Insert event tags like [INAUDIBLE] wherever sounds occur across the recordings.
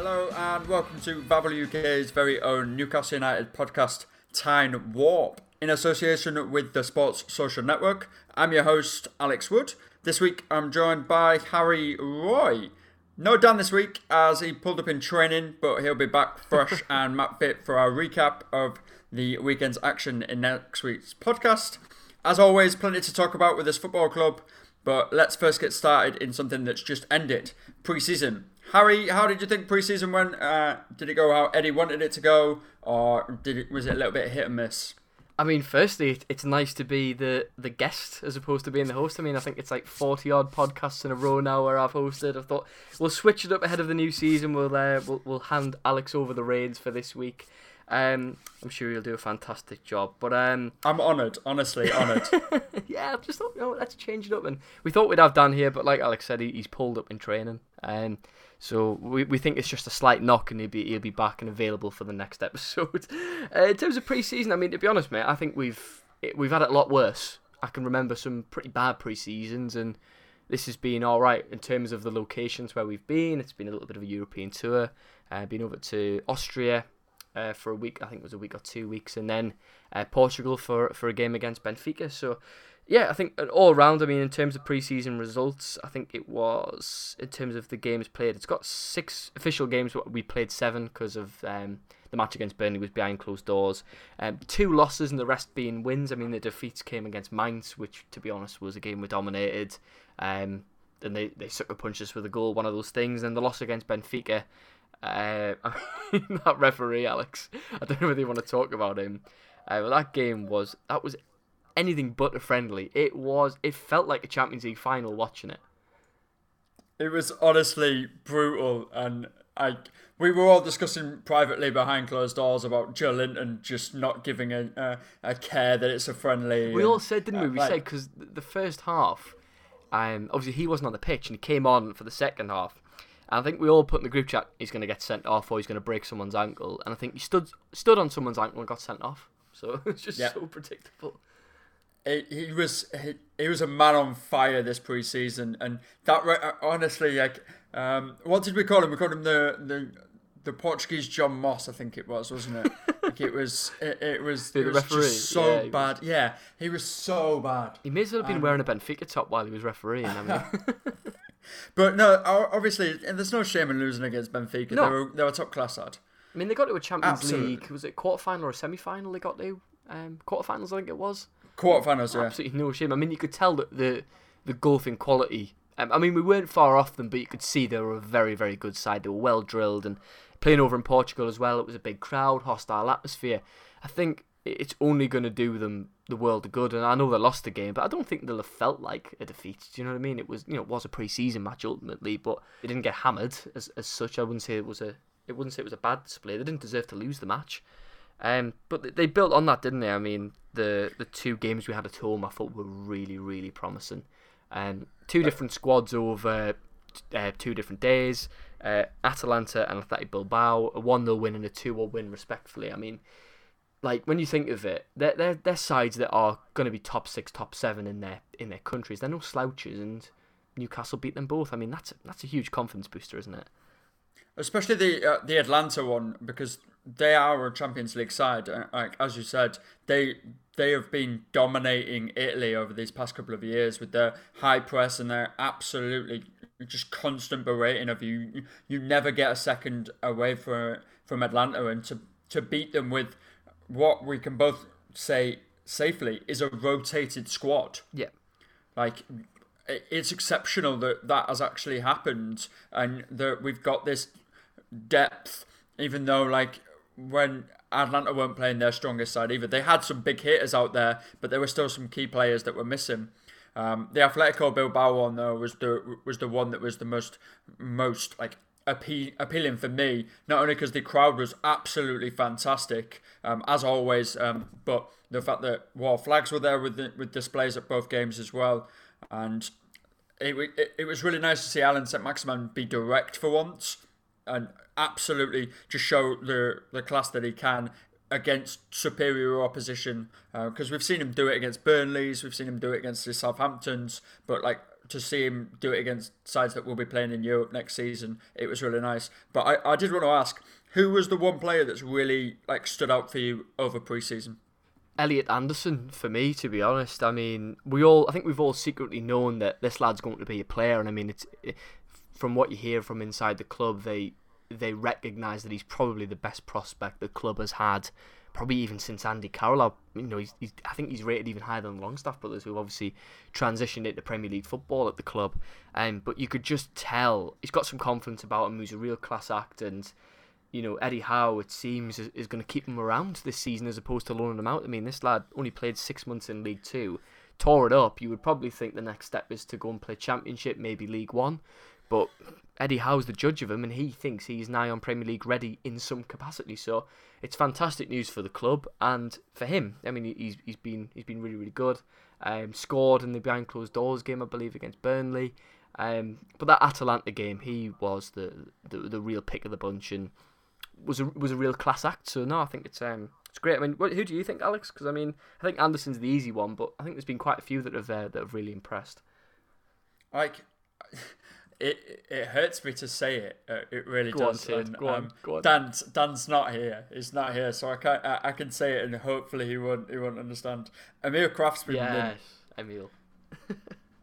Hello and welcome to Babel UK's very own Newcastle United podcast, Tyne Warp, in association with the Sports Social Network. I'm your host, Alex Wood. This week I'm joined by Harry Roy. No Dan this week as he pulled up in training, but he'll be back fresh [LAUGHS] and map fit for our recap of the weekend's action in next week's podcast. As always, plenty to talk about with this football club, but let's first get started in something that's just ended pre season. Harry, how did you think pre-season went? Uh, did it go how Eddie wanted it to go, or did it was it a little bit hit and miss? I mean, firstly, it- it's nice to be the, the guest as opposed to being the host. I mean, I think it's like 40 odd podcasts in a row now where I've hosted. I thought we'll switch it up ahead of the new season. We'll uh, we'll, we'll hand Alex over the reins for this week. Um, I'm sure he'll do a fantastic job. But um, I'm honoured, honestly honoured. [LAUGHS] yeah, I just thought, you know, let's change it up. And we thought we'd have Dan here, but like Alex said, he, he's pulled up in training. Um, so we, we think it's just a slight knock, and he'll be he'll be back and available for the next episode. [LAUGHS] Uh, in terms of pre-season, I mean, to be honest, mate, I think we've we've had it a lot worse. I can remember some pretty bad pre-seasons, and this has been all right in terms of the locations where we've been. It's been a little bit of a European tour. Uh, been over to Austria uh, for a week. I think it was a week or two weeks, and then uh, Portugal for for a game against Benfica. So, yeah, I think all around. I mean, in terms of preseason results, I think it was in terms of the games played. It's got six official games. We played seven because of um, the match against Burnley was behind closed doors. Um, two losses and the rest being wins. I mean, the defeats came against Mainz, which, to be honest, was a game we dominated. Um, and they, they sucker punched us with a goal, one of those things. And the loss against Benfica, uh, [LAUGHS] I mean, that referee, Alex, I don't know whether you want to talk about him. Uh, but that game was, that was anything but a friendly. It was, it felt like a Champions League final watching it. it was honestly brutal, and I we were all discussing privately behind closed doors about Joelinton just not giving a a, a care that it's a friendly. We and, all said, didn't we? uh, We like- said because the first half, um, obviously he wasn't on the pitch and he came on for the second half. And I think we all put in the group chat he's going to get sent off or he's going to break someone's ankle. And I think he stood stood on someone's ankle and got sent off. So [LAUGHS] it's just Yeah. so predictable. he, he was he, he was a man on fire this preseason, and that uh, honestly, like, um, what did we call him? We called him the the the Portuguese John Moss, I think it was, wasn't it? [LAUGHS] like it was it, it was The it was referee? just so Yeah, he was- bad. Yeah, he was so bad. He may as well have been Um, wearing a Benfica top while he was refereeing. I mean, [LAUGHS] But no, obviously, and there's no shame in losing against Benfica. No. They were they were top class side. I mean, they got to a Champions Absolutely. League. Was it quarter final or a semi final? They got to um, quarter finals, I think it was. Quarterfinals, yeah. absolutely no shame. I mean, you could tell that the the gulf in quality. Um, I mean, we weren't far off them, but you could see they were a very, very good side. They were well drilled and playing over in Portugal as well. It was a big crowd, hostile atmosphere. I think it's only going to do them the world of good. And I know they lost the game, but I don't think they'll have felt like a defeat. Do you know what I mean? It was, you know, it was a pre-season match ultimately, but they didn't get hammered as, as such. I wouldn't say it was a, it wouldn't say it was a bad display. They didn't deserve to lose the match. Um, but they built on that, didn't they? I mean, the the two games we had at home, I thought were really, really promising. Um, two different squads over uh, two different days. Uh, Atalanta and Athletic Bilbao, a 1 0 win and a 2 1 win, respectfully. I mean, like when you think of it, they're, they're, they're sides that are going to be top six, top seven in their in their countries. They're no slouches, and Newcastle beat them both. I mean, that's that's a huge confidence booster, isn't it? Especially the uh, the Atalanta one because they are a Champions League side. Uh, like as you said, they they have been dominating Italy over these past couple of years with their high press and their absolutely just constant berating of you. You never get a second away from from Atalanta, and to to beat them with what we can both say safely is a rotated squad. Yeah. Like it's exceptional that that has actually happened and that we've got this depth even though like when Atalanta weren't playing their strongest side either they had some big hitters out there but there were still some key players that were missing um, the Atletico Bilbao one though was the was the one that was the most most like appe- appealing for me, not only because the crowd was absolutely fantastic, um, as always, um, but the fact that Wor Flags were there with the, with displays at both games as well, and it, it, it was really nice to see Alan Saint-Maximin be direct for once, and absolutely just show the the class that he can against superior opposition because uh, we've seen him do it against Burnley's, we've seen him do it against the Southamptons, but like to see him do it against sides that will be playing in Europe next season, it was really nice. But I, I did want to ask, who was the one player that's really like stood out for you over preseason? Elliot Anderson for me, to be honest. I mean, we all I think we've all secretly known that this lad's going to be a player, and I mean, it's from what you hear from inside the club, they they recognise that he's probably the best prospect the club has had probably even since Andy Carroll. You know, he's, he's, I think he's rated even higher than Longstaff brothers, who obviously transitioned into Premier League football at the club. Um, but you could just tell he's got some confidence about him. He's a real class act, and you know Eddie Howe, it seems, is, is going to keep him around this season as opposed to loaning him out. I mean, this lad only played six months in League Two, tore it up. You would probably think the next step is to go and play Championship, maybe League One. But Eddie Howe's the judge of him, and he thinks he's now on Premier League ready in some capacity. So it's fantastic news for the club and for him. I mean, he's he's been he's been really really good. Um, scored in the behind closed doors game, I believe, against Burnley. Um, but that Atalanta game, he was the, the the real pick of the bunch and was a was a real class act. So no, I think it's um it's great. I mean, what, who do you think, Alex? Because I mean, I think Anderson's the easy one, but I think there's been quite a few that have uh, that have really impressed. Like it it hurts me to say it. Uh, it really go does. On, and, go um, on, go on. Dan's Dan's not here. He's not here, so I can I, I, can say it, and hopefully he won't he won't understand. Emil Krafth's been yes, Emil.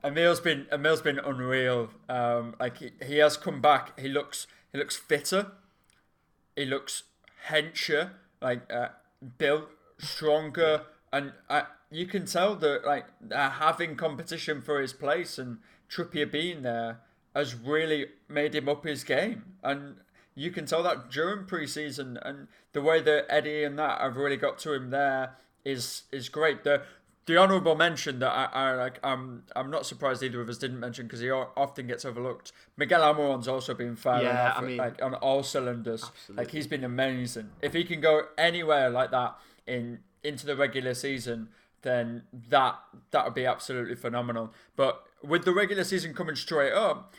Emil's [LAUGHS] been Emil's been unreal. Um, like he, he has come back. He looks he looks fitter. He looks hencher, like uh, built stronger, and uh, you can tell that like they're having competition for his place and Trippier being there has really made him up his game. And you can tell that during preseason and the way that Eddie and that have really got to him there is is great. The the honourable mention that I, I like I'm I'm not surprised either of us didn't mention because he often gets overlooked. Miguel Almiron's also been firing yeah, off I mean, like on all cylinders. absolutely. Like he's been amazing. If he can go anywhere like that in into the regular season, then that that would be absolutely phenomenal. But with the regular season coming straight up,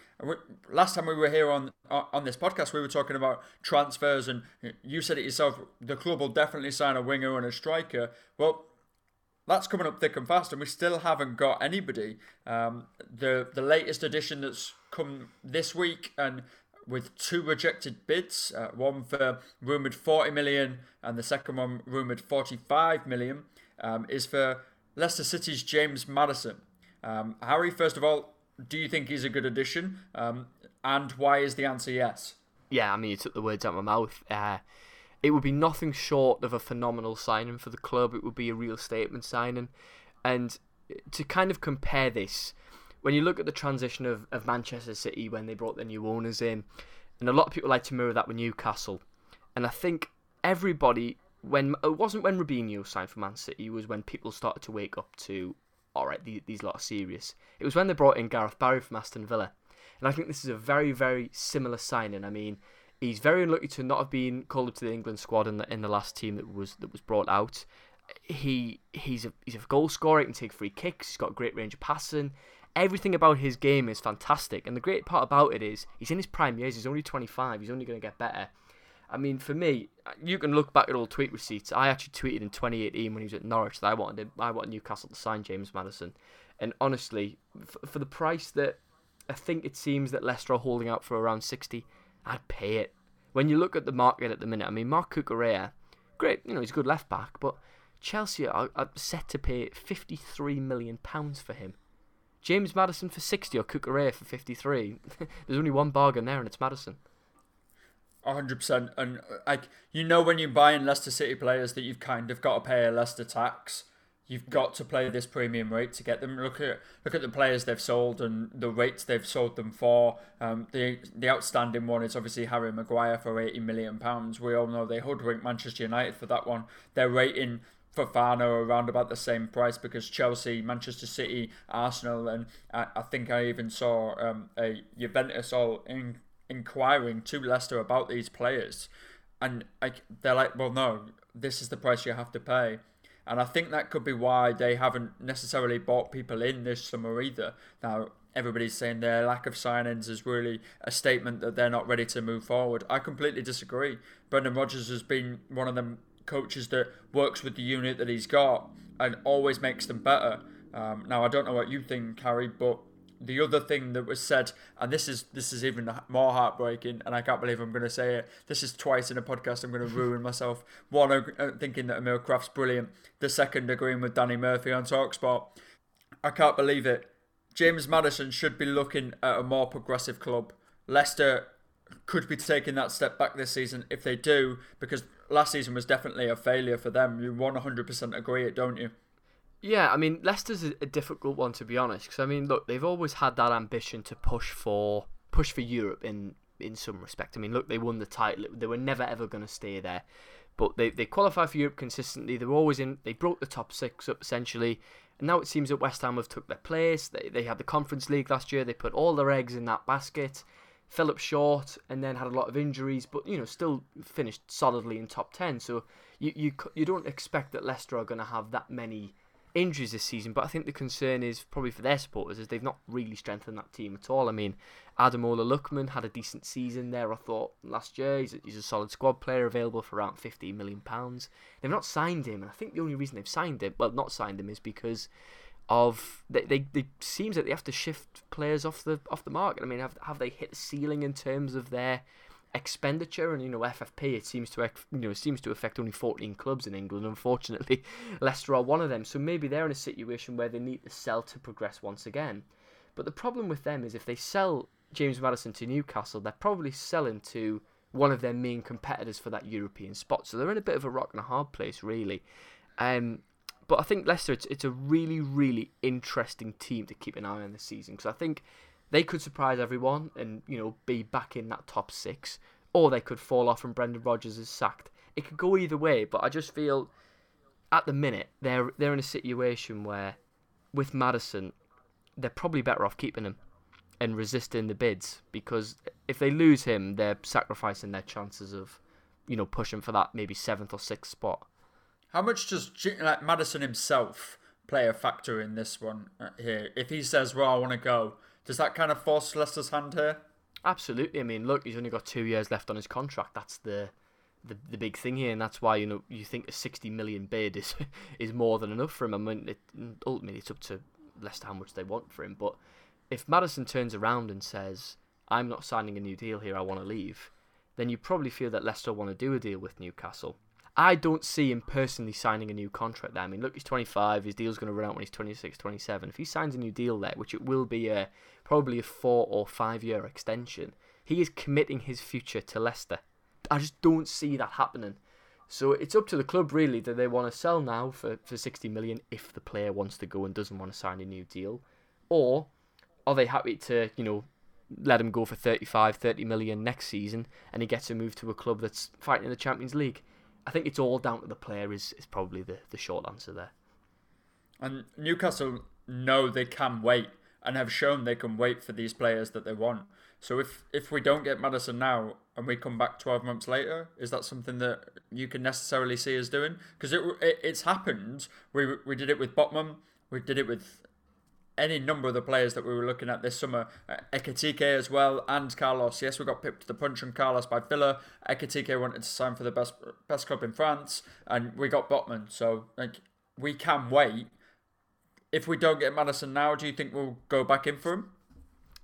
last time we were here on on this podcast, we were talking about transfers, and you said it yourself. The club will definitely sign a winger and a striker. Well, that's coming up thick and fast, and we still haven't got anybody. Um, the the latest addition that's come this week, and with two rejected bids, uh, one for rumored 40 million, and the second one rumored 45 million, um, is for Leicester City's James Maddison. Um, Harry, first of all, do you think he's a good addition? Um, and why is the answer yes? Yeah, I mean, you took the words out of my mouth. Uh, it would be nothing short of a phenomenal signing for the club. It would be a real statement signing. And to kind of compare this, when you look at the transition of, of Manchester City when they brought their new owners in, and a lot of people like to mirror that with Newcastle. And I think everybody, when it wasn't when Robinho signed for Man City, it was when people started to wake up to, all right, these, these lot are serious. It was when they brought in Gareth Barry from Aston Villa. And I think this is a very, very similar signing. I mean, he's very unlucky to not have been called up to the England squad in the in the last team that was that was brought out. He he's a he's a goal scorer. He can take free kicks. He's got a great range of passing. Everything about his game is fantastic. And the great part about it is he's in his prime years. He's only 25. He's only going to get better. I mean, for me, you can look back at all tweet receipts. I actually tweeted in 2018 when he was at Norwich that I wanted I wanted Newcastle to sign James Maddison, And honestly, for, for the price that I think it seems that Leicester are holding out for around 60, I'd pay it. When you look at the market at the minute, I mean, Marc Cucurella, great, you know, he's a good left back, but Chelsea are, are set to pay 53 million pounds for him. James Maddison for 60 or Cucurella for 53. [LAUGHS] There's only one bargain there, and it's Maddison. 100%. And like you know, when you're buying Leicester City players, that you've kind of got to pay a Leicester tax. You've got to play this premium rate to get them. Look at look at the players they've sold and the rates they've sold them for. Um, the the outstanding one is obviously Harry Maguire for eighty million pounds. We all know they hoodwinked Manchester United for that one. They're rating Fofana around about the same price because Chelsea, Manchester City, Arsenal, and I, I think I even saw um, a Juventus all in, inquiring to Leicester about these players, and I, they're like, well, no, this is the price you have to pay. And I think that could be why they haven't necessarily bought people in this summer either. Now, everybody's saying their lack of signings is really a statement that they're not ready to move forward. I completely disagree. Brendan Rodgers has been one of them coaches that works with the unit that he's got and always makes them better. Um, now, I don't know what you think, Harry, but the other thing that was said, and this is this is even more heartbreaking, and I can't believe I'm going to say it. This is twice in a podcast. I'm going to ruin myself. One, uh, thinking that Emil Krafth's brilliant. The second, agreeing with Danny Murphy on Talksport. I can't believe it. James Maddison should be looking at a more progressive club. Leicester could be taking that step back this season if they do, because last season was definitely a failure for them. You 100% agree it, don't you? Yeah, I mean Leicester's a, difficult one to be honest because I mean look they've always had that ambition to push for push for Europe in in some respect. I mean look they won the title they were never ever going to stay there, but they they qualify for Europe consistently. They're always in. They broke the top six up essentially, and now it seems that West Ham have took their place. They they had the Conference League last year. They put all their eggs in that basket. Fell up short and then had a lot of injuries, but you know still finished solidly in top ten. So you you you don't expect that Leicester are going to have that many injuries this season, but I think the concern is probably for their supporters is they've not really strengthened that team at all. I mean, Ademola Lookman had a decent season there, I thought, last year. He's a, he's a solid squad player available for around £15 million. They've not signed him, and I think the only reason they've signed him, well, not signed him, is because of they, they, they seems that they have to shift players off the off the market. I mean, have have they hit the ceiling in terms of their expenditure and you know FFP it seems to you know seems to affect only 14 clubs in England unfortunately. [LAUGHS] Leicester are one of them so maybe they're in a situation where they need to sell to progress once again. But the problem with them is if they sell James Maddison to Newcastle they're probably selling to one of their main competitors for that European spot. So they're in a bit of a rock and a hard place really. Um, but I think Leicester it's, it's a really really interesting team to keep an eye on this season because I think they could surprise everyone and you know be back in that top six, or they could fall off and Brendan Rodgers is sacked. It could go either way, but I just feel at the minute they're they're in a situation where with Maddison they're probably better off keeping him and resisting the bids because if they lose him, they're sacrificing their chances of you know pushing for that maybe seventh or sixth spot. How much does like Maddison himself play a factor in this one uh, here? If he says, "Well, I want to go," Does that kind of force Leicester's hand here? Absolutely. I mean, look, he's only got two years left on his contract. That's the the, the big thing here, and that's why you know you think a sixty million bid is [LAUGHS] is more than enough for him. I mean, it, ultimately it's up to Leicester how much they want for him. But if Maddison turns around and says, "I'm not signing a new deal here. I want to leave," then you probably feel that Leicester want to do a deal with Newcastle. I don't see him personally signing a new contract there. I mean, look, he's 25. His deal's going to run out when he's 26, 27. If he signs a new deal there, which it will be a probably a four or five year extension, he is committing his future to Leicester. I just don't see that happening. So it's up to the club really that they want to sell now for, for 60 million if the player wants to go and doesn't want to sign a new deal. Or are they happy to, you know, let him go for 35, 30 million next season and he gets a move to a club that's fighting in the Champions League? I think it's all down to the player is, is probably the, the short answer there. And Newcastle know they can wait and have shown they can wait for these players that they want. So if if we don't get Maddison now and we come back 12 months later, is that something that you can necessarily see us doing? Because it, it, it's happened. We we did it with Botman. We did it with any number of the players that we were looking at this summer. Uh, Ekitike as well and Carlos. Yes, we got pipped to the punch on Carlos by Villa. Ekitike wanted to sign for the best best club in France, and we got Botman. So like we can wait. If we don't get Maddison now, do you think we'll go back in for him?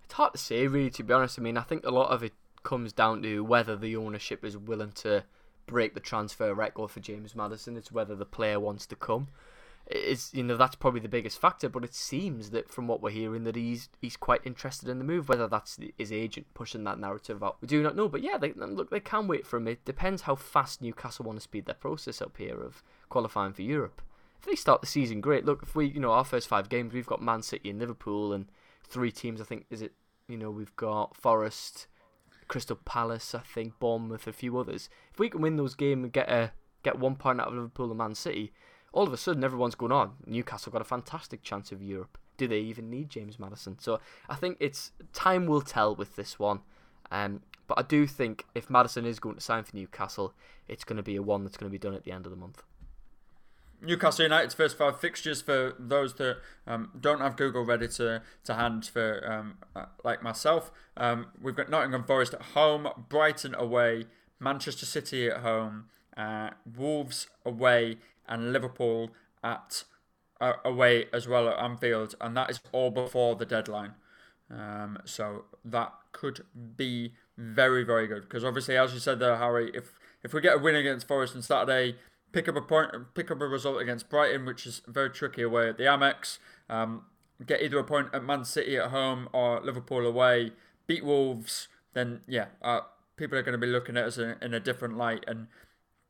It's hard to say, really, to be honest. I mean, I think a lot of it comes down to whether the ownership is willing to break the transfer record for James Maddison. It's whether the player wants to come. It's you know that's probably the biggest factor. But it seems that from what we're hearing that he's he's quite interested in the move. Whether that's his agent pushing that narrative out, we do not know. But yeah, they, look, they can wait for him. It depends how fast Newcastle want to speed their process up here of qualifying for Europe. If they start the season great, look if we you know our first five games we've got Man City and Liverpool and three teams. I think is it you know, we've got Forest, Crystal Palace, I think, Bournemouth, a few others. If we can win those games and get a get one point out of Liverpool and Man City, all of a sudden everyone's going on. Newcastle got a fantastic chance of Europe. Do they even need James Maddison? So I think it's time will tell with this one. Um, but I do think if Maddison is going to sign for Newcastle, it's going to be a one that's going to be done at the end of the month. Newcastle United's first five fixtures for those that um, don't have Google ready to, to hand for um, uh, like myself. Um, we've got Nottingham Forest at home, Brighton away, Manchester City at home, uh, Wolves away, and Liverpool at uh, away as well at Anfield, and that is all before the deadline. Um, so that could be very very good because obviously, as you said there, Harry, if if we get a win against Forest on Saturday pick up a point, pick up a result against Brighton, which is very tricky away at the Amex. Um, get either a point at Man City at home or Liverpool away. Beat Wolves, then yeah, uh, people are going to be looking at us in, in, a different light, and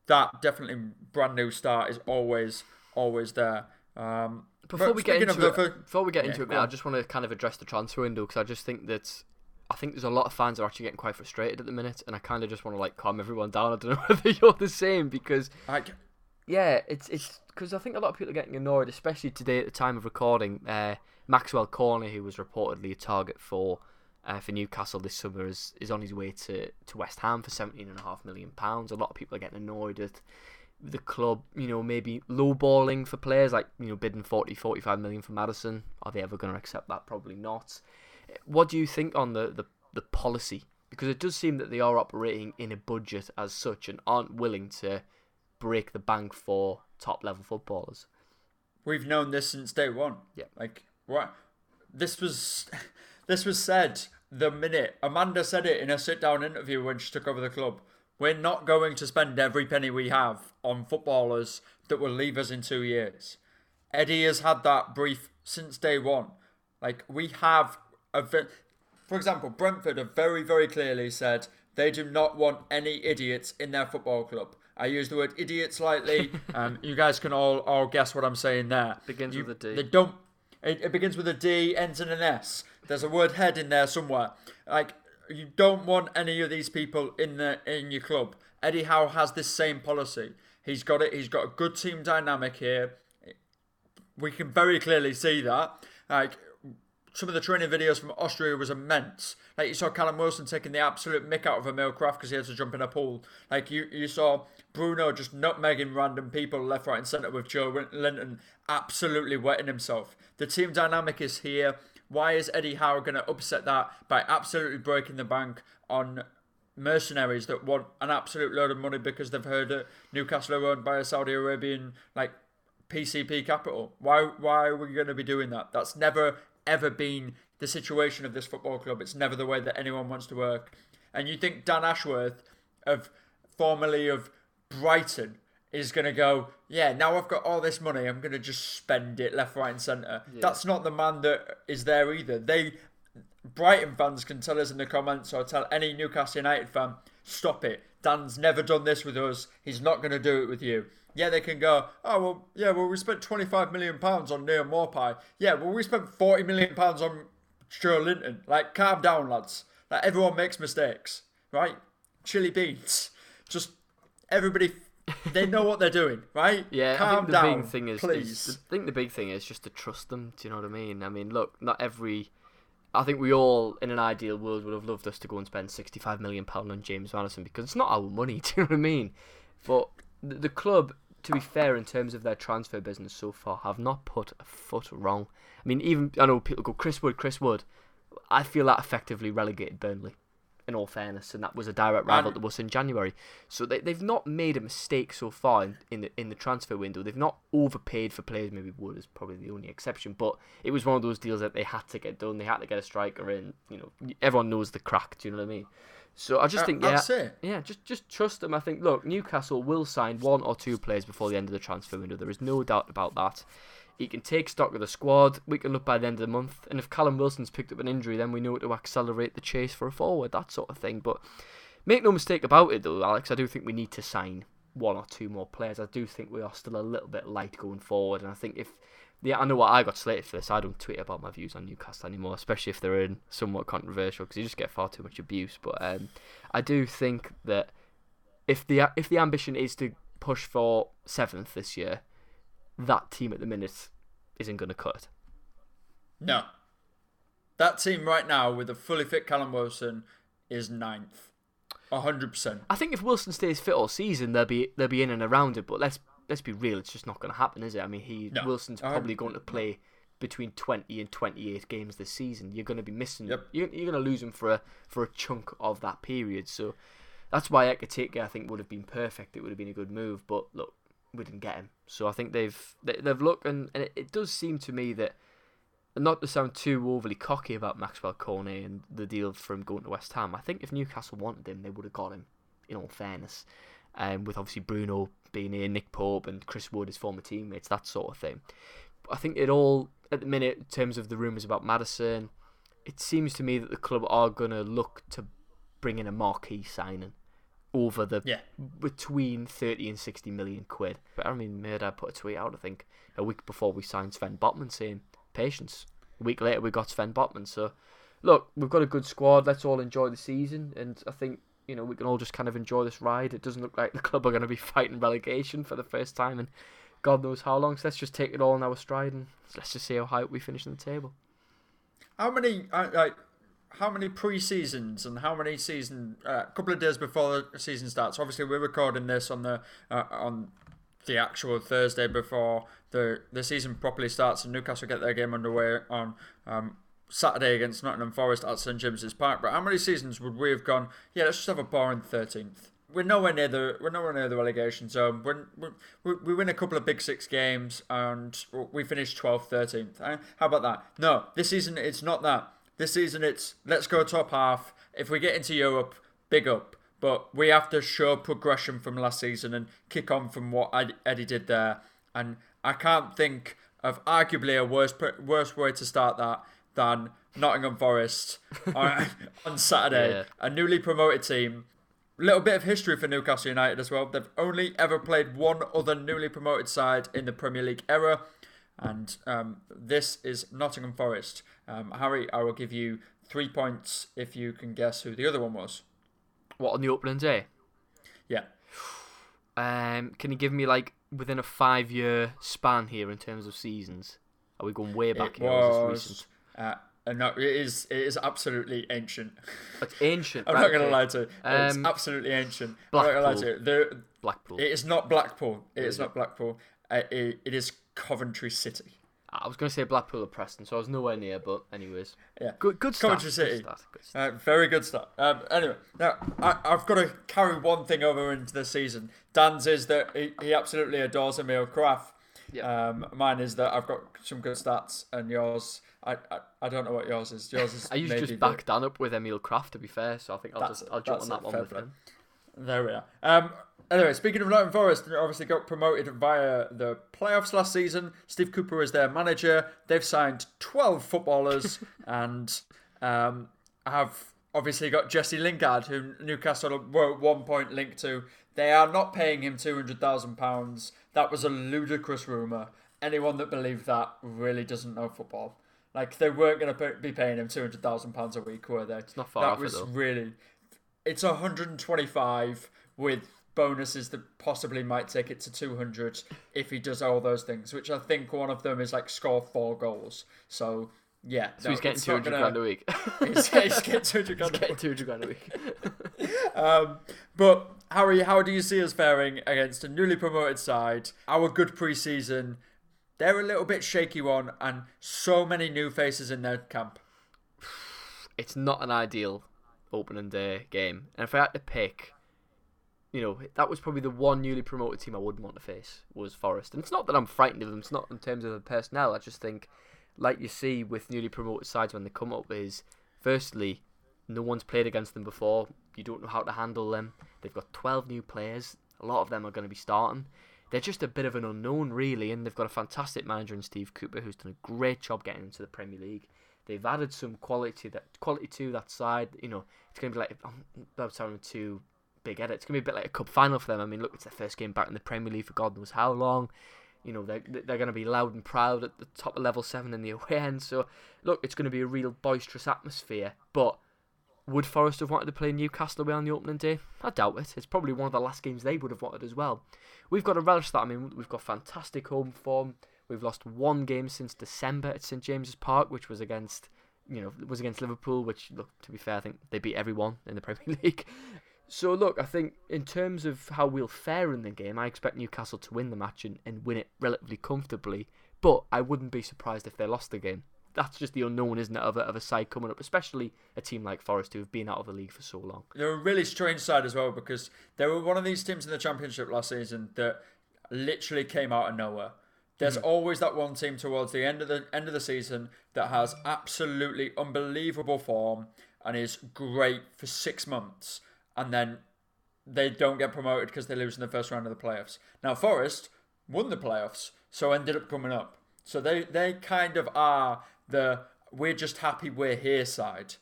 that definitely brand new start is always always there. Um, before we get into it, before we get into it, I just want to kind of address the transfer window because I just think that I think there's a lot of fans are actually getting quite frustrated at the minute, and I kind of just want to like calm everyone down. I don't know [LAUGHS] whether you're the same because I, yeah, it's it's because I think a lot of people are getting annoyed, especially today at the time of recording. Uh, Maxwell Cornet, who was reportedly a target for uh, for Newcastle this summer, is, is on his way to, to West Ham for seventeen and a half million pounds. A lot of people are getting annoyed at the club, you know, maybe lowballing for players like you know bidding 40, 45 million for Maddison. Are they ever going to accept that? Probably not. What do you think on the, the, the policy? Because it does seem that they are operating in a budget as such and aren't willing to break the bank for top level footballers. We've known this since day one. Yeah. Like what this was this was said the minute Amanda said it in a sit down interview when she took over the club. We're not going to spend every penny we have on footballers that will leave us in two years. Eddie has had that brief since day one. Like we have a for example, Brentford have very, very clearly said they do not want any idiots in their football club. I use the word idiots lightly. [LAUGHS] um, you guys can all all guess what I'm saying there. Begins you, with a D. They don't. It, it begins with a D, ends in an S. There's a word head in there somewhere. Like you don't want any of these people in the in your club. Eddie Howe has this same policy. He's got it. He's got a good team dynamic here. We can very clearly see that. Like some of the training videos from Austria was immense. Like you saw Callum Wilson taking the absolute mick out of Emil Krafth because he had to jump in a pool. Like you, you saw Bruno just nutmegging random people left, right, and centre with Joelinton absolutely wetting himself. The team dynamic is here. Why is Eddie Howe going to upset that by absolutely breaking the bank on mercenaries that want an absolute load of money because they've heard that Newcastle are owned by a Saudi Arabian like PCP capital? Why why are we going to be doing that? That's never ever been the situation of this football club. It's never the way that anyone wants to work. And you think Dan Ashworth, of formerly of Brighton, is going to go, yeah, now I've got all this money, I'm going to just spend it left, right, and centre. Yeah. That's not the man that is there either. They Brighton fans can tell us in the comments or tell any Newcastle United fan, stop it. Dan's never done this with us. He's not going to do it with you. Yeah, they can go, oh, well, yeah, well, we spent £25 million on Neal Maupay. Yeah, well, we spent £40 million on Joelinton. Like, calm down, lads. Like, everyone makes mistakes, right? Chili beans. Just everybody, they know what they're doing, right? [LAUGHS] Yeah, calm I think the down, big thing is, please. is- I think the big thing is just to trust them. Do you know what I mean? I mean, look, not every. I think we all, in an ideal world, would have loved us to go and spend sixty-five million pound on James Maddison because it's not our money. [LAUGHS] Do you know what I mean? But the club, to be fair, in terms of their transfer business so far, have not put a foot wrong. I mean, even I know people go Chris Wood, Chris Wood. I feel that effectively relegated Burnley. In all fairness, and that was a direct rival And- to us in January. So they, they've not made a mistake so far in, in the in the transfer window. They've not overpaid for players. Maybe Wood is probably the only exception, but it was one of those deals that they had to get done. They had to get a striker in. You know, everyone knows the crack. Do you know what I mean? So I just Uh, think yeah, that's it. yeah, just just trust them. I think look, Newcastle will sign one or two players before the end of the transfer window. There is no doubt about that. He can take stock of the squad. We can look by the end of the month, and if Callum Wilson's picked up an injury, then we know to accelerate the chase for a forward, that sort of thing. But make no mistake about it, though, Alex. I do think we need to sign one or two more players. I do think we are still a little bit light going forward, and I think if yeah, I know what I got slated for this. I don't tweet about my views on Newcastle anymore, especially if they're in somewhat controversial because you just get far too much abuse. But um, I do think that if the if the ambition is to push for seventh this year, that team at the minute isn't going to cut. it. No. That team right now with a fully fit Callum Wilson is ninth. hundred percent. I think if Wilson stays fit all season, they'll be they'll be in and around it. But let's let's be real, it's just not going to happen, is it? I mean, he No. Wilson's probably going to play between twenty and twenty eight games this season. You're going to be missing. Yep. You're, you're going to lose him for a for a chunk of that period. So that's why Ekitike, I think, would have been perfect. It would have been a good move. But look, we didn't get him. So I think they've they, they've looked and, and it, it does seem to me that. Not to sound too overly cocky about Maxwell Cornet and the deal from going to West Ham, I think if Newcastle wanted him, they would have got him. In all fairness, um, with obviously Bruno being here, Nick Pope and Chris Wood, his former teammates, that sort of thing. I think it all at the minute, in terms of the rumours about Maddison, it seems to me that the club are gonna look to bring in a marquee signing over the Yeah. between thirty and sixty million quid. But I mean, Mehrdad put a tweet out, I think, a week before we signed Sven Botman saying patience. A week later, we got Sven Botman. So, look, we've got a good squad. Let's all enjoy the season, and I think you know we can all just kind of enjoy this ride. It doesn't look like the club are going to be [LAUGHS] fighting relegation for the first time in God knows how long. So let's just take it all in our stride and let's just see how high we finish in the table. How many like how many pre-seasons and how many season uh, a couple of days before the season starts? Obviously, we're recording this on the uh, on the actual Thursday before the the season properly starts, and Newcastle get their game underway on um, Saturday against Nottingham Forest at St James's Park. But how many seasons would we have gone? Yeah, let's just have a boring thirteenth. We're nowhere near the we're nowhere near the relegation zone. We're, we we win a couple of big six games and we finish 12th, 13th. Eh? How about that? No, this season it's not that. This season it's let's go top half. If we get into Europe, big up. But we have to show progression from last season and kick on from what Ed- Eddie did there. And I can't think of arguably a worse worse way to start that than Nottingham Forest [LAUGHS] on, on Saturday. Yeah. A newly promoted team. Little bit of history for Newcastle United as well. They've only ever played one other newly promoted side in the Premier League era, and um, this is Nottingham Forest. Um, Harry, I will give you three points if you can guess who the other one was. What on the opening day? Yeah. Um, can you give me like within a five-year span here in terms of seasons? Are we going way back It here? Or is this was. Uh, no, it is. It is absolutely ancient. It's ancient. [LAUGHS] I'm right, not going to okay. lie to you. It's Um, absolutely ancient. I'm not going to lie to you. The, Blackpool. it is not Blackpool. It is is it? not Blackpool. Uh, it, it is Coventry City. I was going to say Blackpool or Preston, so I was nowhere near. But anyways, Yeah. good, good start. Coventry good start, good start. Uh, very good stuff. Um, anyway, now I, I've got to carry one thing over into the season. Dan's is that he, he absolutely adores Emil Krafth. Yeah. Um, mine is that I've got some good stats, and yours, I, I, I don't know what yours is. [LAUGHS] Yours is I usually just back Dan up with Emil Krafth, to be fair. So I think I'll That's- just I'll jump on that one with him. There we are. Um, anyway, speaking of Nottingham Forest, they obviously got promoted via the playoffs last season. Steve Cooper is their manager. They've signed 12 footballers [LAUGHS] and um, have obviously got Jesse Lingard, who Newcastle were at one point linked to. They are not paying him two hundred thousand pounds. That was a ludicrous rumor. Anyone that believed that really doesn't know football. Like they weren't going to be paying him two hundred thousand pounds a week, were they? It's not far that off was though. really. It's one hundred and twenty-five with bonuses that possibly might take it to two hundred if he does all those things. Which I think one of them is like score four goals. So yeah, So he's getting it's two not hundred gonna- grand a week. [LAUGHS] He's, he's getting [LAUGHS] two hundred grand. a getting two hundred grand a week. [LAUGHS] Um, but Harry, how do you see us faring against a newly promoted side? Our good preseason, they're a little bit shaky one, and so many new faces in their camp. [SIGHS] it's not an ideal opening day game. And if I had to pick, you know, that was probably the one newly promoted team I wouldn't want to face was Forest. And it's not that I'm frightened of them. It's not in terms of the personnel. I just think, like you see with newly promoted sides when they come up, is firstly, no one's played against them before. You don't know how to handle them. They've got 12 new players. A lot of them are going to be starting. They're just a bit of an unknown, really, and they've got a fantastic manager in Steve Cooper who's done a great job getting into the Premier League. They've added some quality that quality to that side. You know, it's going to be like I'm about sounding big at it. It's going to be a bit like a cup final for them. I mean, look, it's their first game back in the Premier League for God knows how long. You know, they're they're going to be loud and proud at the top of level seven in the [LAUGHS] away end. So, look, it's going to be a real boisterous atmosphere. But would Forest have wanted to play Newcastle away on the opening day? I doubt it. It's probably one of the last games they would have wanted as well. We've got to relish that. I mean, we've got fantastic home form. We've lost one game since December at St James's Park, which was against, you know, was against Liverpool. Which, look, to be fair, I think they beat everyone in the [LAUGHS] Premier League. So, look, I think in terms of how we'll fare in the game, I expect Newcastle to win the match and, and win it relatively comfortably. But I wouldn't be surprised if they lost the game. That's just the unknown, isn't it, of a, of a side coming up, especially a team like Forest who have been out of the league for so long. They're a really strange side as well because they were one of these teams in the championship last season that literally came out of nowhere. There's mm. always that one team towards the end of the end of the season that has absolutely unbelievable form and is great for six months, and then they don't get promoted because they lose in the first round of the playoffs. Now Forest won the playoffs, so ended up coming up. So they they kind of are the we're just happy we're here side,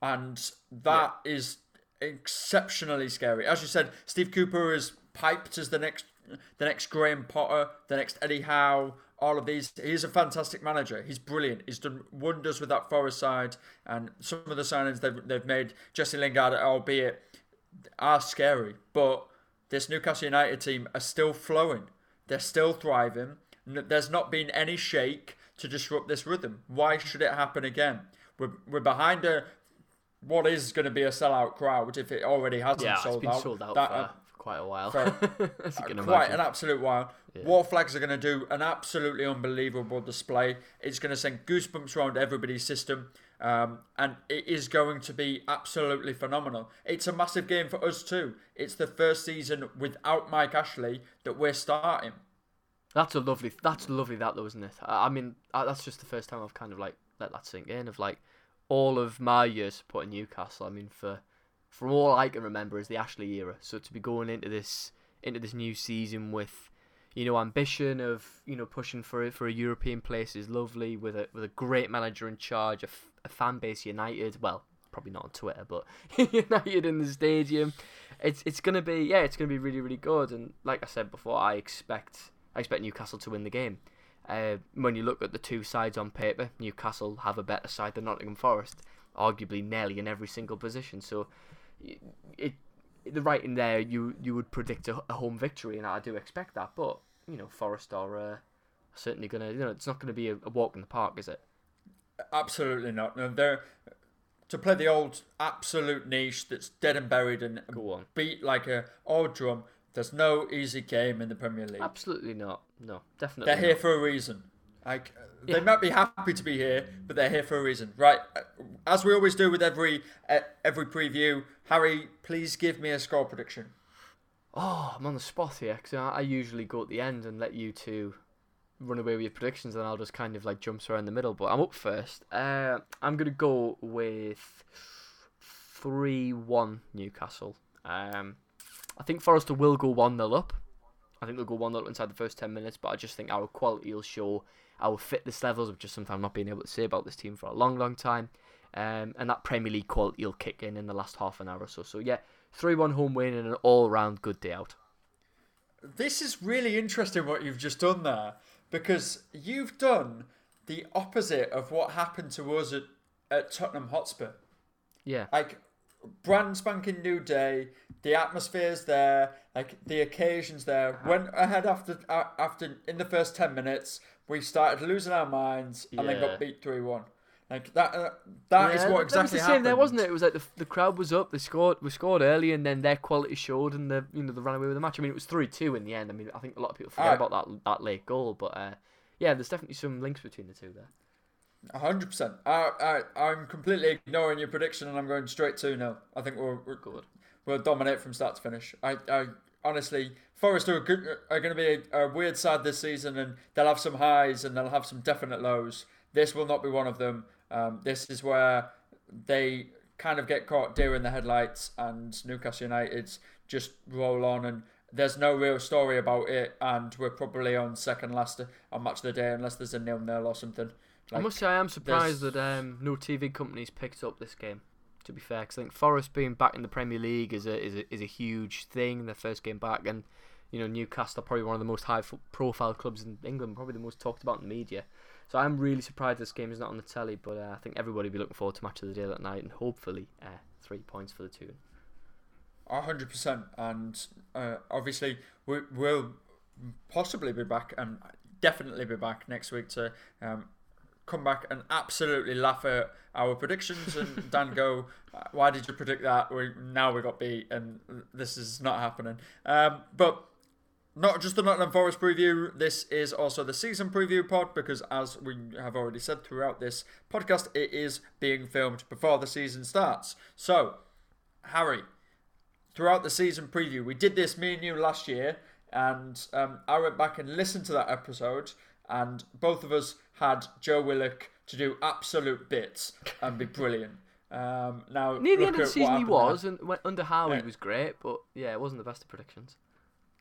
and that is exceptionally scary. As you said, Steve Cooper is piped as the next the next Graham Potter, the next Eddie Howe. All of these, he's a fantastic manager. He's brilliant. He's done wonders with that Forest side, and some of the signings they've they've made. Jesse Lingard, albeit, are scary, but this Newcastle United team are still flowing. They're still thriving. There's not been any shake to disrupt this rhythm. Why should it happen again? We're, we're behind a what is going to be a sellout crowd if it already hasn't Yeah, sold it's been out. sold out That, uh, quite a while. for [LAUGHS] quite imagine. an absolute while. Wor Flags are going to do an absolutely unbelievable display. It's going to send goosebumps around everybody's system. Um, and it is going to be absolutely phenomenal. It's a massive game for us too. It's the first season without Mike Ashley that we're starting. That's a lovely. That's lovely. That though, isn't it? I, I mean, I, that's just the first time I've kind of like let that sink in. Of like all of my years supporting Newcastle. I mean, for from all I can remember is the Ashley era. So to be going into this into this new season with you know ambition of you know pushing for for a European place is lovely with a with a great manager in charge, a, f- a fan base united. Well, probably not on Twitter, but [LAUGHS] united in the stadium. It's it's gonna be yeah, it's gonna be really really good. And like I said before, I expect I expect Newcastle to win the game. Uh, when you look at the two sides on paper, Newcastle have a better side than Nottingham Forest, arguably nearly in every single position. So, it the writing there, you you would predict a, a home victory, and I do expect that. But you know, Forest are uh, certainly gonna. You know, it's not gonna be a, a walk in the park, is it? Absolutely not. No, they're to play the old absolute niche that's dead and buried and beat like a old drum. There's no easy game in the Premier League. Absolutely not. No, definitely. They're here not. for a reason. Like they might be happy to be here, but they're here for a reason, right? As we always do with every uh, every preview, Harry, please give me a score prediction. Oh, I'm on the spot here because I, I usually go at the end and let you two run away with your predictions, and I'll just kind of like jump around the middle. But I'm up first. Uh, I'm gonna go with three-one Newcastle. Um, I think Forrester will go one 0 up. I think they'll go one 0 inside the first ten minutes, but I just think our quality will show our fitness levels, which is something I've not being able to say about this team for a long, long time. Um, and that Premier League quality will kick in in the last half an hour or so. So yeah, three one home win and an all round good day out. This is really interesting what you've just done there because you've done the opposite of what happened to us at, at Tottenham Hotspur. Yeah, Like brand spanking new day, the atmosphere's there, like the occasions there. Went ahead after after in the first ten minutes, we started losing our minds and then got beat three one. Like that. Uh, that is Yeah, what exactly that was the same happened. there, wasn't it? It was like the, the crowd was up, they scored, we scored early, and then their quality showed, and the you know they ran away with the match. I mean, it was three two in the end. I mean, I think a lot of people forget Aye. about that that late goal, but uh, yeah, there's definitely some links between the two there. hundred percent. I I I'm completely ignoring your prediction and I'm going straight two 0 I think we'll we'll, Good. we'll dominate from start to finish. I I honestly Forest are good, are going to be a, a weird side this season and they'll have some highs and they'll have some definite lows. This will not be one of them. Um, this is where they kind of get caught deer in the headlights and Newcastle United just roll on and there's no real story about it and we're probably on second last on match of the day unless there's a nil nil or something. I must say, I am surprised there's- that um, no TV companies picked up this game. To be fair, because I think Forest being back in the Premier League is a is a, is a huge thing. Their first game back, and you know Newcastle are probably one of the most high f- profile clubs in England, probably the most talked about in the media. So I'm really surprised this game is not on the telly. But uh, I think everybody will be looking forward to match of the day that night, and hopefully uh, three points for the two. A hundred percent, and uh, obviously we will possibly be back, and definitely be back next week to um, come back and absolutely laugh at our predictions. And [LAUGHS] Dan go, "Why did you predict that? We now we got beat, and this is not happening." Um, but not just the Nottingham Forest preview, this is also the season preview pod because, as we have already said throughout this podcast, it is being filmed before the season starts. So, Harry, throughout the season preview, we did this, me and you, last year, and um, I went back and listened to that episode, and both of us had Joe Willock to do absolute bits and be brilliant. Um, now, Near the end of the season, he happened there. was, and went, under Howe, Yeah. he was great. But yeah, it wasn't the best of predictions.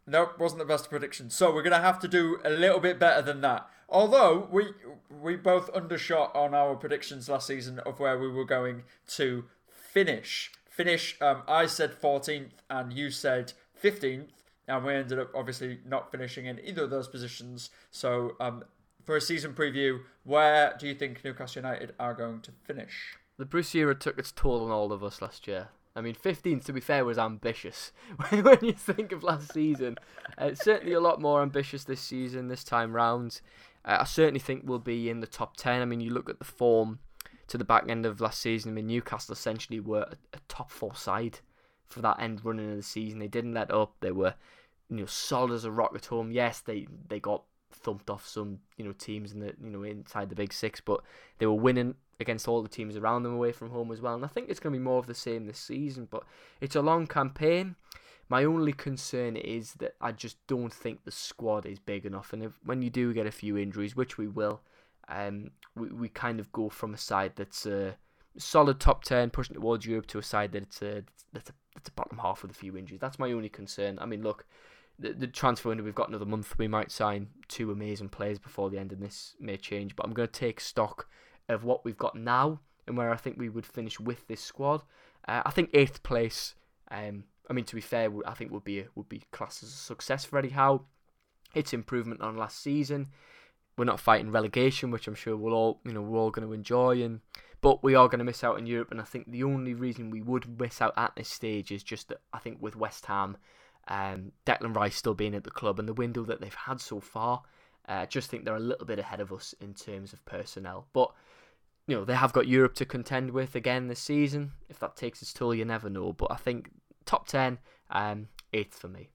Nope, wasn't the best prediction. So we're gonna have to do a little bit better than that. Although we we both undershot on our predictions last season of where we were going to finish. Finish. Um, I said 14th and you said 15th, and we ended up obviously not finishing in either of those positions. So um, for a season preview, where do you think Newcastle United are going to finish? The Bruce era took its toll on all of us last year. I mean, 15th, to be fair, was ambitious. [LAUGHS] when you think of last season, uh, it's certainly a lot more ambitious this season, this time round. Uh, I certainly think we'll be in the top 10. I mean, you look at the form to the back end of last season. I mean, Newcastle essentially were a, a top four side for that end running of the season. They didn't let up. They were, you know, solid as a rock at home. Yes, they they got thumped off some, you know, teams in the you know inside the big six, but they were winning against all the teams around them away from home as well. And I think it's going to be more of the same this season. But it's a long campaign. My only concern is that I just don't think the squad is big enough. And if when you do get a few injuries, which we will, um, we, we kind of go from a side that's a solid top ten, pushing towards Europe, to a side that's a that's a, that's a bottom half with a few injuries. That's my only concern. I mean, look, the, the transfer window we've got another month. We might sign two amazing players before the end, and this may change. But I'm going to take stock of what we've got now and where I think we would finish with this squad. Uh, I think eighth place. Um, I mean, to be fair, I think would be a, would be classed as a success for Eddie Howe. It's improvement on last season. We're not fighting relegation, which I'm sure we'll all you know we're all going to enjoy, and but we are going to miss out in Europe. And I think the only reason we would miss out at this stage is just that I think with West Ham, um, Declan Rice still being at the club and the window that they've had so far, uh, I just think they're a little bit ahead of us in terms of personnel. But you know they have got Europe to contend with again this season. If that takes its toll, you never know. But I think top ten, um, eighth for me.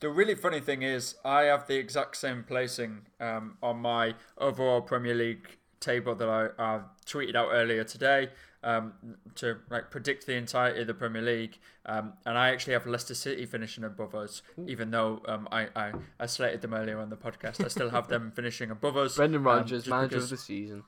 The really funny thing is, I have the exact same placing um, on my overall Premier League table that I, I tweeted out earlier today um, to like predict the entirety of the Premier League, um, and I actually have Leicester City finishing above us, even though um, I, I I slated them earlier on the podcast. I still have them [LAUGHS] finishing above us. Brendan um, Rodgers, manager because- of the season.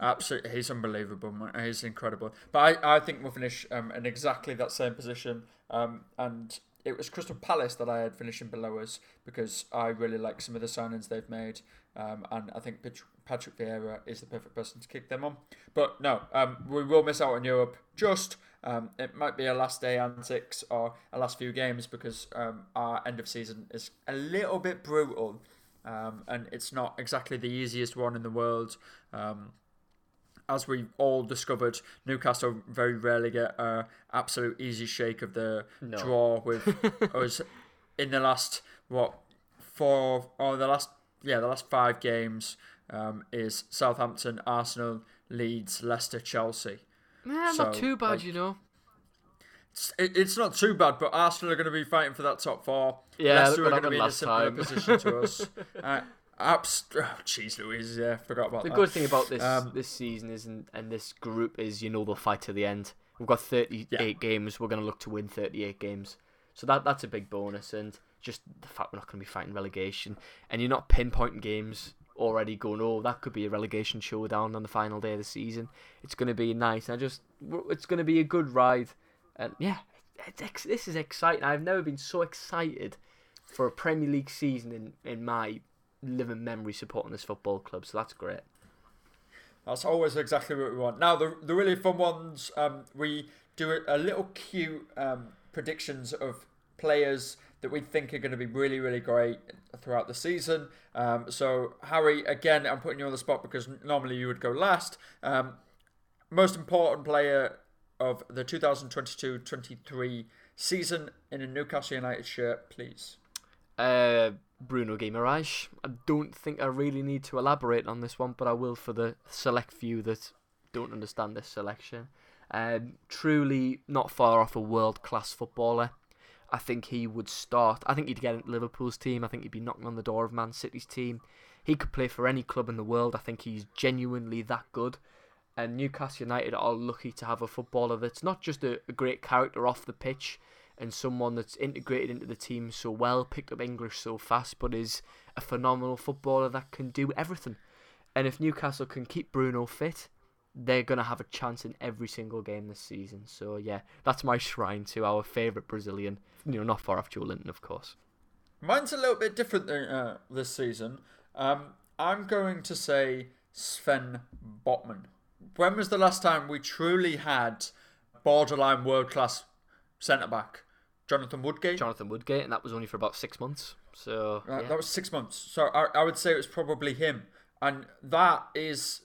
Absolutely, he's unbelievable. Man. He's incredible. But I, I think we'll finish um, in exactly that same position. Um, and it was Crystal Palace that I had finishing below us because I really like some of the signings they've made. Um, and I think Patrick Vieira is the perfect person to kick them on. But no, um, we will miss out on Europe. Just um, it might be a last day antics or a last few games because um, our end of season is a little bit brutal, um, and it's not exactly the easiest one in the world. Um, as we all discovered, Newcastle very rarely get a absolute easy shake of the No. draw with [LAUGHS] us in the last what four or the last yeah the last five games um, is Southampton, Arsenal, Leeds, Leicester, Chelsea. Yeah, So, not too bad, like- you know. It's, it- it's not too bad, but Arsenal are going to be fighting for that top four. Yeah, Leicester look are what going to be in a similar last position to us. [LAUGHS] Uh, abs- oh, jeez, Louise, yeah, forgot about The that. good thing about this Um, this season is and, and this group is you know they'll fight to the end. We've got 38 Yeah. games. We're going to look to win 38 games. So that that's a big bonus and just the fact we're not going to be fighting relegation and you're not pinpointing games already going oh that could be a relegation showdown on the final day of the season. It's going to be nice. And I just it's going to be a good ride. And yeah, this is exciting. I've never been so excited for a Premier League season in in my living memory supporting this football club. So that's great. That's always exactly what we want. Now, the, the really fun ones, um, we do a, a little cute um, predictions of players that we think are going to be really, really great throughout the season. Um, so, Harry, again, I'm putting you on the spot because normally you would go last. Um, most important player of the 2022-23 season in a Newcastle United shirt, please. Uh, Bruno Guimaraes. I don't think I really need to elaborate on this one, but I will for the select few that don't understand this selection. Um, truly not far off a world class footballer. I think he would start. I think he'd get into Liverpool's team. I think he'd be knocking on the door of Man City's team. He could play for any club in the world. I think he's genuinely that good. And Newcastle United are lucky to have a footballer that's not just a, a great character off the pitch and someone that's integrated into the team so well, picked up English so fast, but is a phenomenal footballer that can do everything. And if Newcastle can keep Bruno fit, they're going to have a chance in every single game this season. So, yeah, that's my shrine to our favourite Brazilian. You know, not far off Joelinton, of course. Mine's a little bit different than, uh, this season. Um, I'm going to say Sven Botman. When was the last time we truly had borderline world class centre back? Jonathan Woodgate. Jonathan Woodgate, and that was only for about six months. So, yeah. That was six months. So I, I would say it was probably him. And that is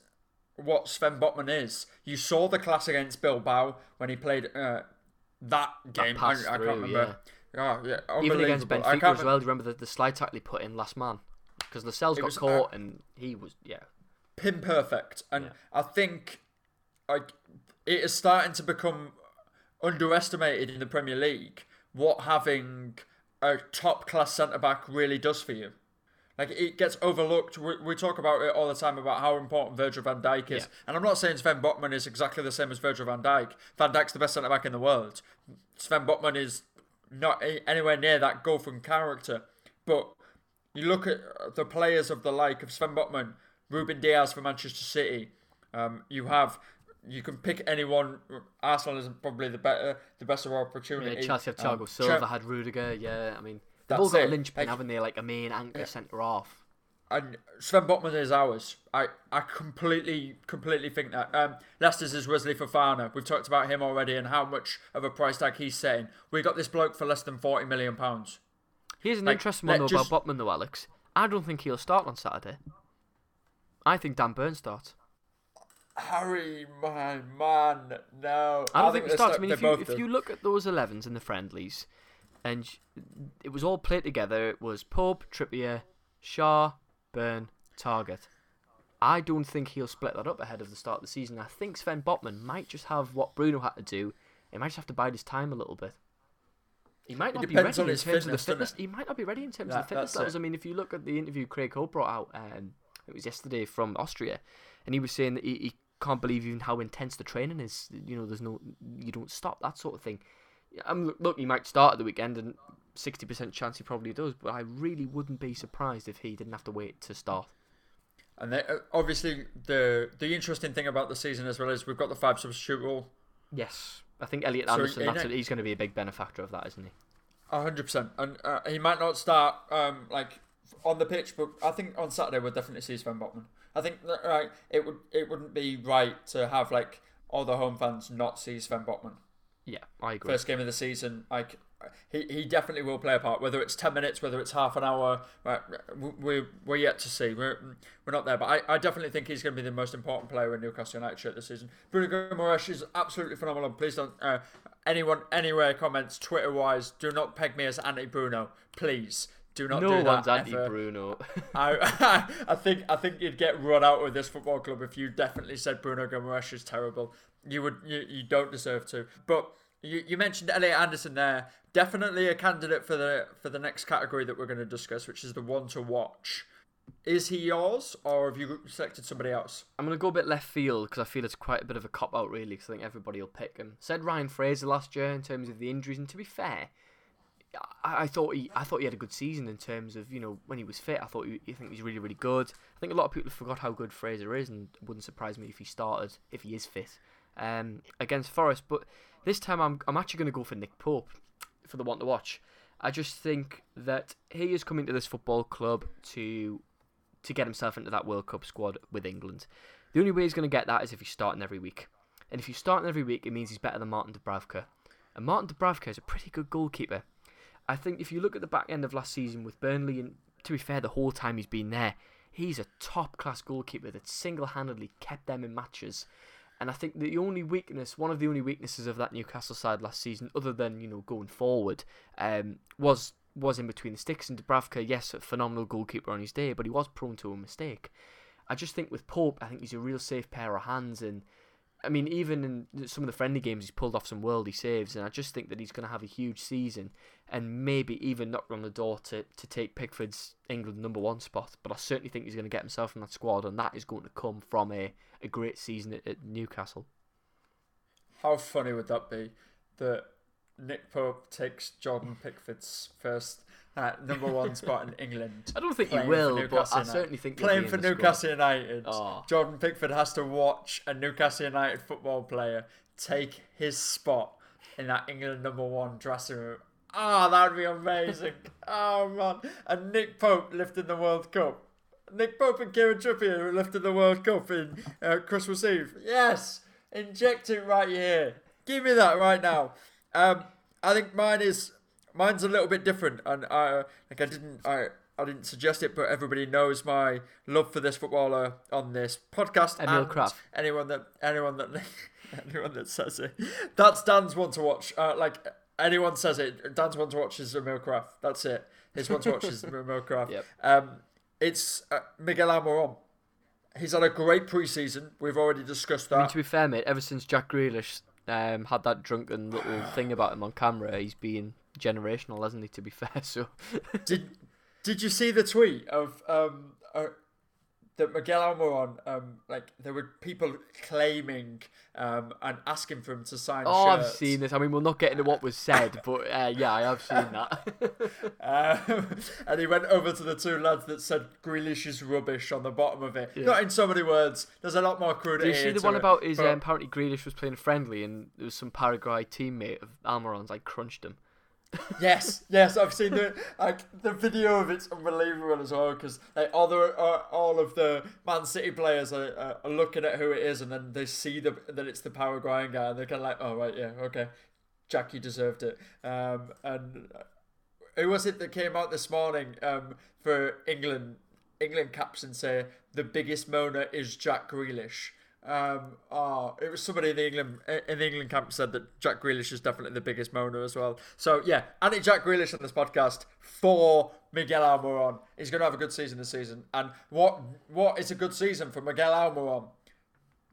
what Sven Botman is. You saw the class against Bilbao when he played uh, that game. I, I can't through, remember. Oh, yeah, Even against. I Benfica as well. Do you remember the, the slide tackle he put in last man? Because Lascelles got was, uh, caught and he was, yeah. pin perfect, and Yeah. I think like it is starting to become underestimated in the Premier League what having a top class centre back really does for you. Like it gets overlooked. We, we talk about it all the time about how important Virgil van Dijk is, Yeah. and I'm not saying Sven Botman is exactly the same as Virgil van Dijk. Van Dijk's the best centre back in the world. Sven Botman is not anywhere near that goal from character, but you look at the players of the like of Sven Botman, Ruben Dias for Manchester City. Um, you have you can pick anyone. Arsenal is probably the better, the best of Yeah, opportunity. Chelsea have Um, Thiago Silva, Tre- had Rudiger, yeah. I mean, they've all got a linchpin, Like- haven't they? Like a main anchor centre off. and Sven Botman is ours. I, I completely completely think that. Um, Leicester's is Wesley Fofana. We've talked about him already and how much of a price tag he's setting. We got this bloke for less than forty million pounds. Here's an Like, interesting one though just- about Botman though, Alex. I don't think he'll start on Saturday. I think Dan Burn starts. Harry, my man, no. I don't think, they he starts. I mean, if you if you look at those 11s in the friendlies, and it was all played together. It was Pope, Trippier, Schär, Burn, Targett. I don't think he'll split that up ahead of the start of the season. I think Sven Botman might just have what Bruno had to do. He might just have to bide his time a little bit. He might not be ready in terms of the fitness. He might not be ready in terms That- of the fitness levels. it. I mean, if you look at the interview Craig Hope brought out, um, it was yesterday from Austria, and he was saying that he, he can't believe even how intense the training is. You know, there's no, you don't stop that sort of thing. I'm look, look, he might start at the weekend, and sixty percent chance he probably does. But I really wouldn't be surprised if he didn't have to wait to start. And they, uh, obviously, the the interesting thing about the season as well is we've got the five substitute rule. Yes, I think Elliot Anderson. That's he's going to be a big benefactor of that, isn't he? A hundred percent, and uh, he might not start um, like on the pitch, but I think on Saturday we'll definitely see Sven Botman. I think that, right, it would it wouldn't be right to have like all the home fans not see Sven Botman. Yeah, I agree. First game of the season, like he, he definitely will play a part. Whether it's ten minutes, whether it's half an hour, right, we we're yet to see. We're we're not there, but I, I definitely think he's going to be the most important player in Newcastle United shirt this season. Bruno Guimaraes is absolutely phenomenal. Please don't uh, anyone anywhere comments Twitter wise. Do not peg me as anti Bruno, please. Do not no do that. one's anti Bruno. [LAUGHS] I, [LAUGHS] I think I think you'd get run out of this football club if you definitely said Bruno Guimaraes is terrible. You would you, you don't deserve to. But you, you mentioned Elliot Anderson there. Definitely a candidate for the for the next category that we're going to discuss, which is the one to watch. Is he yours, or have you selected somebody else? I'm going to go a bit left field because I feel it's quite a bit of a cop out, really, because I think everybody will pick him. Said Ryan Fraser last year in terms of the injuries, and to be fair, I, thought he I thought he had a good season in terms of you know when he was fit. I thought he, think he's really really good. I think a lot of people forgot how good Fraser is, and wouldn't surprise me if he started if he is fit um, against Forest. But this time I'm I'm actually going to go for Nick Pope for the one to watch. I just think that he is coming to this football club to to get himself into that World Cup squad with England. The only way he's going to get that is if he's starting every week. And if he's starting every week, it means he's better than Martin Dubravka. And Martin Dubravka is a pretty good goalkeeper. I think if you look at the back end of last season with Burnley, and to be fair, the whole time he's been there, he's a top class goalkeeper that single handedly kept them in matches. And I think the only weakness, one of the only weaknesses of that Newcastle side last season, other than you know going forward, um, was was in between the sticks. And Dubravka, yes, a phenomenal goalkeeper on his day, but he was prone to a mistake. I just think with Pope, I think he's a real safe pair of hands. And I mean, even in some of the friendly games, he's pulled off some worldy saves. And I just think that he's going to have a huge season and maybe even knock on the door to, to take Pickford's England number one spot. But I certainly think he's going to get himself in that squad, and that is going to come from a, a great season at, at Newcastle. How funny would that be that Nick Pope takes Jordan Pickford's first uh, number one spot in England? I don't think he will, but I certainly think playing for Newcastle United. Oh. Jordan Pickford has to watch a Newcastle United football player take his spot in that England number one dressing room. Ah, that would be amazing. [LAUGHS] oh man, and Nick Pope lifting the World Cup. Nick Pope and Kieran Trippier lifted the World Cup in uh, Christmas Eve. Yes, inject it right here. Give me that right now. Um, I think mine is mine's a little bit different, and I like I didn't I I didn't suggest it, but everybody knows my love for this footballer on this podcast. Emil Krafth. Anyone that anyone that [LAUGHS] anyone that says it, that's Dan's one to watch. Uh, like anyone says it, Dan's one to watch is Emil Krafth. That's it. His one to watch is [LAUGHS] Emil Krafth. Yep. Um, it's uh, Miguel Almiron. He's had a great preseason. We've already discussed that. I mean, to be fair, mate, ever since Jack Grealish um, had that drunken little thing about him on camera, he's been generational, hasn't he? To be fair, [LAUGHS] so Did Did you see the tweet of um uh, that Miguel Almiron um like there were people claiming um and asking for him to sign oh, I've seen this. I mean, we'll not get into what was said, but uh, yeah, I have seen that. [LAUGHS] Um, and he went over to the two lads that said Grealish is rubbish on the bottom of it. Not in so many words. There's a lot more crudity. Did you see the one it, about his but- um, apparently Grealish was playing friendly and there was some Paraguay teammate of Almiron's like crunched him. Yes, yes, I've seen the like the video of it's unbelievable as well because like all the uh, all of the Man City players are, uh, are looking at who it is and then they see the that it's the Paraguayan guy and they're kind of like, oh right, yeah, okay, Jack, you deserved it. Um, and uh, who was it that came out this morning um, for England? England caps and say the biggest moaner is Jack Grealish. Um, oh, it was somebody in the England in the England camp said that Jack Grealish is definitely the biggest moaner as well. So yeah, anti Jack Grealish on this podcast for Miguel Almiron. He's going to have a good season this season. And what what is a good season for Miguel Almiron?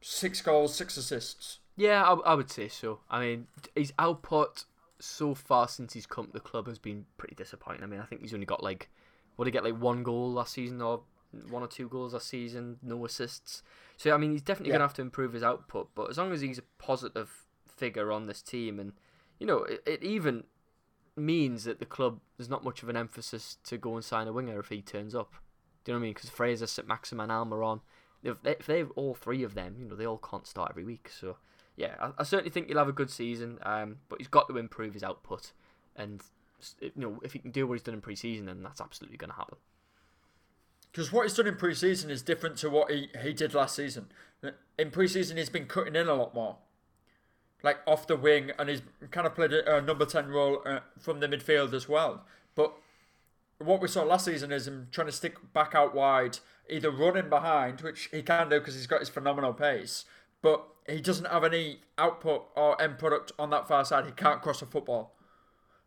Six goals, six assists. Yeah, I, I would say so. I mean, his output so far since he's come to the club has been pretty disappointing. I mean, I think he's only got like, what did he get like one goal last season or one or two goals last season, no assists. So I mean, he's definitely Yeah. gonna have to improve his output. But as long as he's a positive figure on this team, and you know, it, it even means that the club there's not much of an emphasis to go and sign a winger if he turns up. Do you know what I mean? Because Fraser, St Maximin, Almiron, if they, if they all three of them, you know, they all can't start every week. So yeah, I, I certainly think he'll have a good season. Um, but he's got to improve his output, and you know, if he can do what he's done in pre-season, then that's absolutely going to happen. Because what he's done in pre-season is different to what he, he did last season. In pre-season, he's been cutting in a lot more, like off the wing, and he's kind of played a, a number ten role uh, from the midfield as well. But what we saw last season is him trying to stick back out wide, either running behind, which he can do because he's got his phenomenal pace, but he doesn't have any output or end product on that far side. He can't cross a football.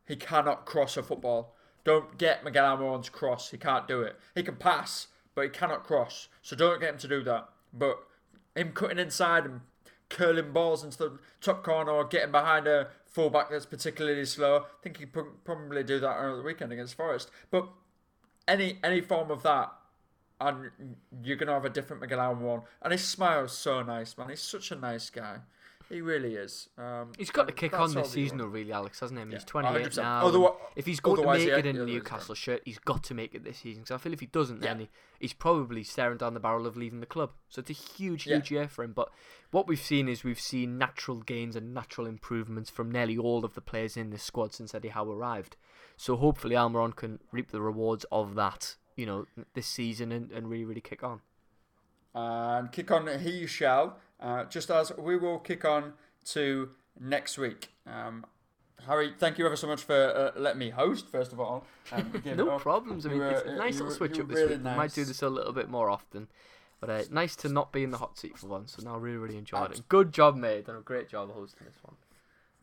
He cannot cross a football. Don't get Miguel Almiron's cross. He can't do it. He can pass, but he cannot cross. So don't get him to do that. But him cutting inside and curling balls into the top corner or getting behind a fullback that's particularly slow, I think he could probably do that over the weekend against Forest. But any any form of that, and you're gonna have a different Miguel Almiron. And his smile's so nice, man. He's such a nice guy. He really is. Um, he's got to kick on this season, though, really, Alex, hasn't he? Yeah, he's 28 100%. now. Otherwise- if he's going to make yeah, it in yeah, a Newcastle shirt, he's got to make it this season. Because I feel if he doesn't, then he, he's probably staring down the barrel of leaving the club. So it's a huge, Yeah. huge year for him. But what we've seen is we've seen natural gains and natural improvements from nearly all of the players in this squad since Eddie Howe arrived. So hopefully Almiron can reap the rewards of that, you know, this season and, and really, really kick on. and kick on he shall, uh, just as we will kick on to next week. Um, Harry, thank you ever so much for uh, letting me host, first of all. Um, [LAUGHS] No problems. I mean, were- it's a nice little switch up this really week. We might do this a little bit more often. But uh, nice to not be in the hot seat for once. So now I really, really enjoyed it. Good job, mate. Done a great job hosting this one.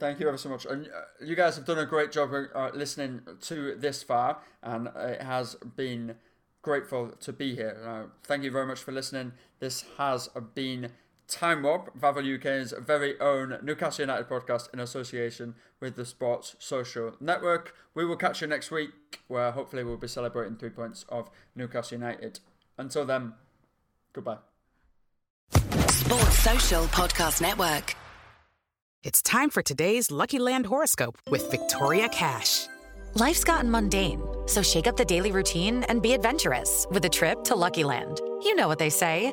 Thank you ever so much. And uh, you guys have done a great job uh, listening to this far, and it has been grateful to be here. Uh, thank you very much for listening. This has been Time Warp, Vavel UK's very own Newcastle United podcast in association with the Sports Social Network. We will catch you next week, where hopefully we'll be celebrating three points of Newcastle United. Until then, goodbye. Sports Social Podcast Network. It's time for today's Lucky Land horoscope with Victoria Cash. Life's gotten mundane, so shake up the daily routine and be adventurous with a trip to Lucky Land. You know what they say